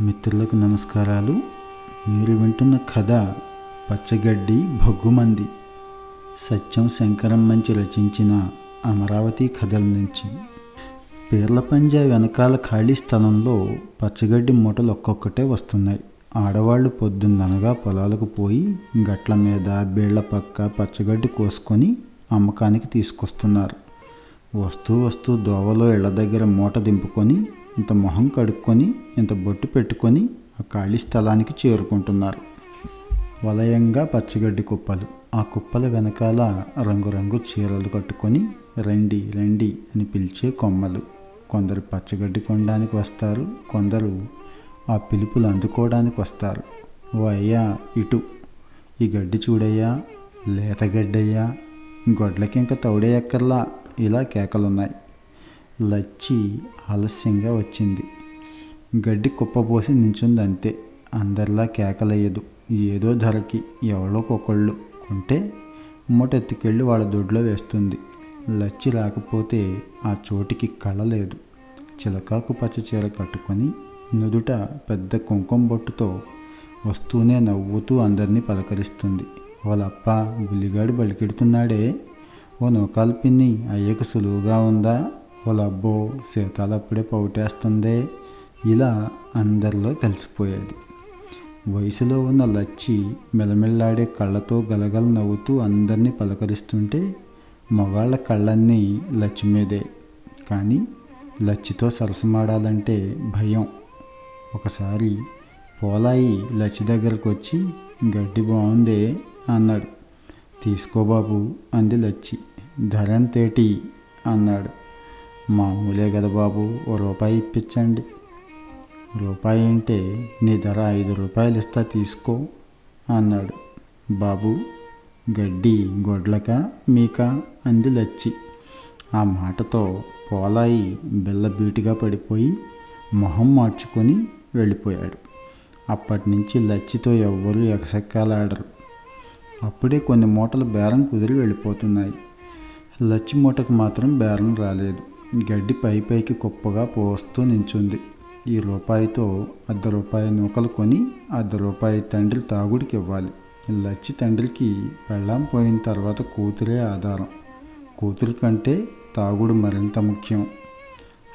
మిత్రులకు నమస్కారాలు. మీరు వింటున్న కథ పచ్చగడ్డి భగ్గుమంది. సత్యం శంకరం మంచి రచించిన అమరావతి కథల నుంచి. పేర్ల పంజా వెనకాల ఖాళీ స్థలంలో పచ్చగడ్డి మూటలు ఒక్కొక్కటే వస్తున్నాయి. ఆడవాళ్ళు పొద్దున్ననగా పొలాలకు పోయి గట్ల మీద బీళ్ళ పక్క పచ్చగడ్డి కోసుకొని అమ్మకానికి తీసుకొస్తున్నారు. వస్తూ వస్తూ దోవలో ఇళ్ళ దగ్గర మూట దింపుకొని ఇంత మొహం కడుక్కొని ఇంత బొట్టు పెట్టుకొని ఆ ఖాళీ స్థలానికి చేరుకుంటున్నారు. వలయంగా పచ్చగడ్డి కుప్పలు. ఆ కుప్పల వెనకాల రంగురంగు చీరలు కట్టుకొని రండి రండి అని పిలిచే కొమ్మలు. కొందరు పచ్చగడ్డి కొనడానికి వస్తారు కొందరు ఆ పిలుపులు అందుకోవడానికి వస్తారు. ఓ అయ్యా ఇటు. ఈ గడ్డి చూడయ్యా లేత గడ్డయ్యా. గొడ్లకి ఇంకా తౌడేయక్కర్లా. ఇలా కేకలున్నాయి. లచ్చి ఆలస్యంగా వచ్చింది. గడ్డి కుప్పపోసి నించుంది అంతే అందరిలా కేకలయ్యదు. ఏదో ధరకి ఎవడోకొకళ్ళు కొంటే మూట ఎత్తుకెళ్ళి వాళ్ళ దొడ్లో వేస్తుంది. లచ్చి రాకపోతే ఆ చోటికి కళలేదు చిలకాకు పచ్చ చీర కట్టుకొని నుదుట పెద్ద కుంకుమ బొట్టుతో వస్తూనే నవ్వుతూ అందరినీ పలకరిస్తుంది. వాళ్ళప్ప బుల్లిగాడు బలికెడుతున్నాడే. ఓ నూకాలు పిన్ని అయ్యకు సులువుగా ఉందా? ఓలబ్బో అబ్బో సీతాలప్పుడే పౌటేస్తుంది. ఇలా అందరిలో కలిసిపోయేది. వయసులో ఉన్న లచ్చి మెలమెల్లాడే కళ్ళతో గలగల నవ్వుతూ అందరినీ పలకరిస్తుంటే మగాళ్ళ కళ్ళన్నీ లచ్చి మీదే. కానీ లచ్చితో సరసమాడాలంటే భయం. ఒకసారి పోలాయి లచ్చి దగ్గరకు వచ్చి గడ్డి బాగుందే అన్నాడు. తీసుకో బాబు అంది లచ్చి. ధరం తేటి అన్నాడు. మామూలే కదా బాబు ఓ రూపాయి ఇప్పించండి. రూపాయి అంటే నీ ధర ఐదు రూపాయలు ఇస్తా తీసుకో అన్నాడు. బాబు గడ్డి గొడ్లక మీక అంది లచ్చి. ఆ మాటతో పోలాయి బిల్లబీటుగా పడిపోయి మొహం మార్చుకొని వెళ్ళిపోయాడు. అప్పటి నుంచి లచ్చితో ఎవ్వరూ ఎగసెక్కలాడరు. అప్పుడే కొన్ని మూటలు బేరం కుదిరి వెళ్ళిపోతున్నాయి. లచ్చి మూటకు మాత్రం బేరం రాలేదు. గడ్డి పై పైకి కుప్పగా పోస్తూ నించుంది. ఈ రూపాయితో అర్ధ రూపాయి నూకలు కొని అర్ధ రూపాయి తండ్రి తాగుడికి ఇవ్వాలి లచ్చి తండ్రికి పెళ్ళాం పోయిన తర్వాత కూతురే ఆధారం. కూతురు కంటే తాగుడు మరింత ముఖ్యం.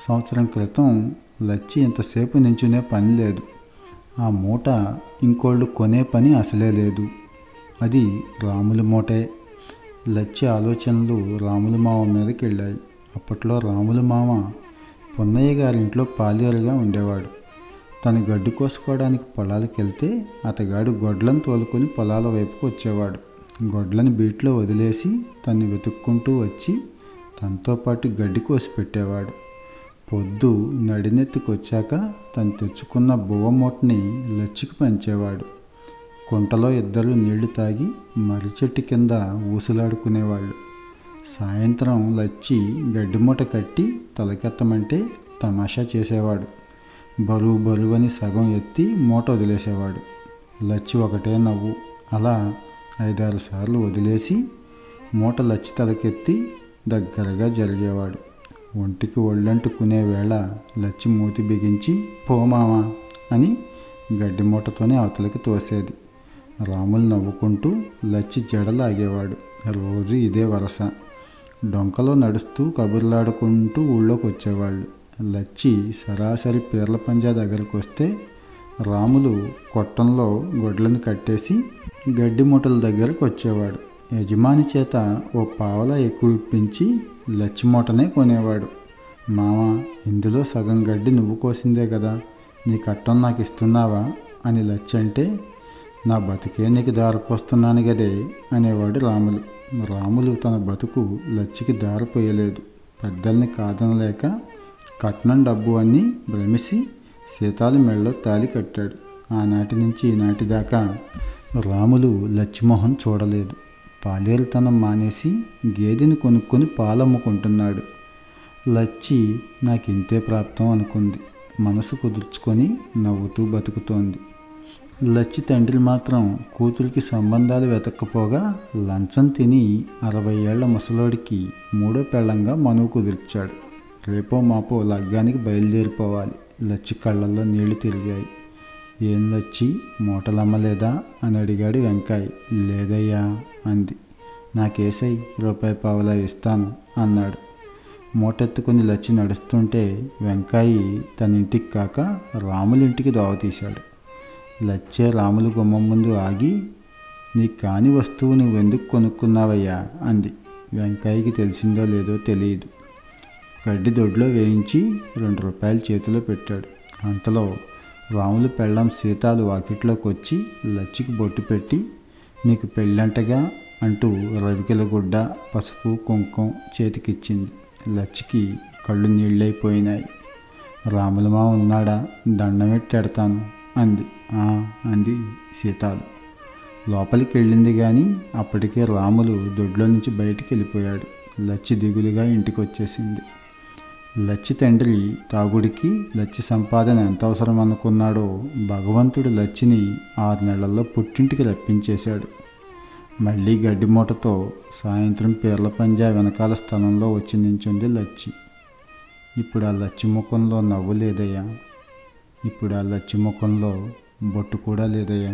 సంవత్సరం క్రితం లచ్చి ఇంతసేపు నించునే పని లేదు. ఆ మూట ఇంకోళ్ళు కొనే పని అసలే లేదు. అది రాముల మూటే. లచ్చి ఆలోచనలు రాముల మావ మీదకి వెళ్ళాయి అప్పట్లో రాముల మామ పున్నయ్య గారింట్లో పాలేరుగా ఉండేవాడు. తను గడ్డి కోసుకోవడానికి పొలాలకు వెళ్తే అతగాడు గొడ్లను తోలుకొని పొలాల వైపుకు వచ్చేవాడు. గొడ్లను బీట్లో వదిలేసి తన్ని వెతుక్కుంటూ వచ్చి తనతో పాటు గడ్డి కోసి పెట్టేవాడు పొద్దు నడినెత్తుకొచ్చాక తను తెచ్చుకున్న బువ్వమూటని లచ్చికి పంచేవాడు. కుంటలో ఇద్దరు నీళ్ళు తాగి మర్రి చెట్టు కింద ఊసులాడుకునేవాళ్ళు. సాయంత్రం లచ్చి గడ్డి మూట కట్టి తలకెత్తమంటే తమాషా చేసేవాడు. బరువు బరువని సగం ఎత్తి మూట వదిలేసేవాడు. లచ్చి ఒకటే నవ్వు. అలా ఐదారు సార్లు వదిలేసి మూట లచ్చి తలకెత్తి దగ్గరగా జరిగేవాడు. ఒంటికి ఒళ్ళంటుకునే వేళ లచ్చి మూతి బిగించి పోమామా అని గడ్డి మూటతోనే అవతలకి తోసేది. రాములు నవ్వుకుంటూ లచ్చి జడలాగేవాడు. రోజు ఇదే వరస. డొంకలో నడుస్తూ కబుర్లాడుకుంటూ ఊళ్ళోకి వచ్చేవాళ్ళు లచ్చి సరాసరి పీర్ల పంజా దగ్గరకు వస్తే రాములు కొట్టంలో గొడ్లను కట్టేసి గడ్డి మూటల దగ్గరకు వచ్చేవాడు యజమాని చేత ఓ పావలా ఎక్కువ ఇప్పించి లచ్చి మూటనే కొనేవాడు. మామ ఇందులో సగం గడ్డి నువ్వు కోసిందే కదా నీ కట్టం నాకు ఇస్తున్నావా అని లచ్చి అంటే నా బతికే నీకు దారిపోస్తున్నాను గదే అనేవాడు రాములు. రాములు తన బతుకు లచ్చికి దారిపోయలేదు. పెద్దల్ని కాదనలేక కట్నం డబ్బు అన్నీ భ్రమిసి సీతాల మెళ్ళలో తాలి కట్టాడు. ఆనాటి నుంచి ఈనాటి దాకా రాములు లచ్చిమోహన్ చూడలేదు. పాలేరుతనం మానేసి గేదెని కొనుక్కొని పాలమ్ముకుంటున్నాడు. లచ్చి నాకు ఇంతే ప్రాప్తం అనుకుంది. మనసు కుదుర్చుకొని నవ్వుతూ బతుకుతోంది. లచ్చి తండ్రి మాత్రం కూతురికి సంబంధాలు వెతక్కపోగా లంచం తిని అరవై ఏళ్ళ ముసలోడికి మూడో పెళ్ళంగా మనువు కుదిర్చాడు. రేపో మాపో లగ్గానికి బయలుదేరిపోవాలి. లచ్చి కళ్ళల్లో నీళ్ళు తిరిగాయి. ఏం లచ్చి మూటలమ్మలేదా? అని అడిగాడు వెంకాయ్. లేదయ్యా అంది. నాకేసై రూపాయి పావలా ఇస్తాను అన్నాడు. మూటెత్తుకుని లచ్చి నడుస్తుంటే వెంకాయి తన ఇంటికి కాక రాములింటికి దోవ తీశాడు లచ్చే రాముల గుమ్మం ముందు ఆగి నీకు కాని వస్తువు నువ్వెందుకు కొనుక్కున్నావయ్యా? అంది. వెంకాయకి తెలిసిందో లేదో తెలియదు. గడ్డి దొడ్లో వేయించి రెండు రూపాయలు చేతిలో పెట్టాడు. అంతలో రాములు పెళ్ళం సీతాలు వాకిట్లోకి వచ్చి లచ్చికి బొట్టు పెట్టి నీకు పెళ్ళంటగా? అంటూ రవికెల గుడ్డ పసుపు కుంకుమ చేతికిచ్చింది. లచ్చికి కళ్ళు నీళ్ళైపోయినాయి. రాములమా ఉన్నాడా? దండమెట్టెడతాను అంది. అంది సీతాలు. లోపలికి వెళ్ళింది కానీ అప్పటికే రాములు దొడ్లో నుంచి బయటికి వెళ్ళిపోయాడు లచ్చి దిగులుగా ఇంటికి వచ్చేసింది లచ్చి తండ్రి తాగుడికి లచ్చి సంపాదన ఎంత అవసరం అనుకున్నాడో భగవంతుడు లచ్చిని ఆరు నెలల్లో పుట్టింటికి రప్పించేశాడు. మళ్ళీ గడ్డి మూటతో సాయంత్రం పేర్ల పంజా వెనకాల స్థలంలో వచ్చి నించుంది లచ్చి. ఇప్పుడు ఆ లచ్చి ముఖంలో నవ్వు లేదయ్యా. ఇప్పుడు ఆ లచ్చి ముఖంలో బొట్టు కూడా లేదయ్యా.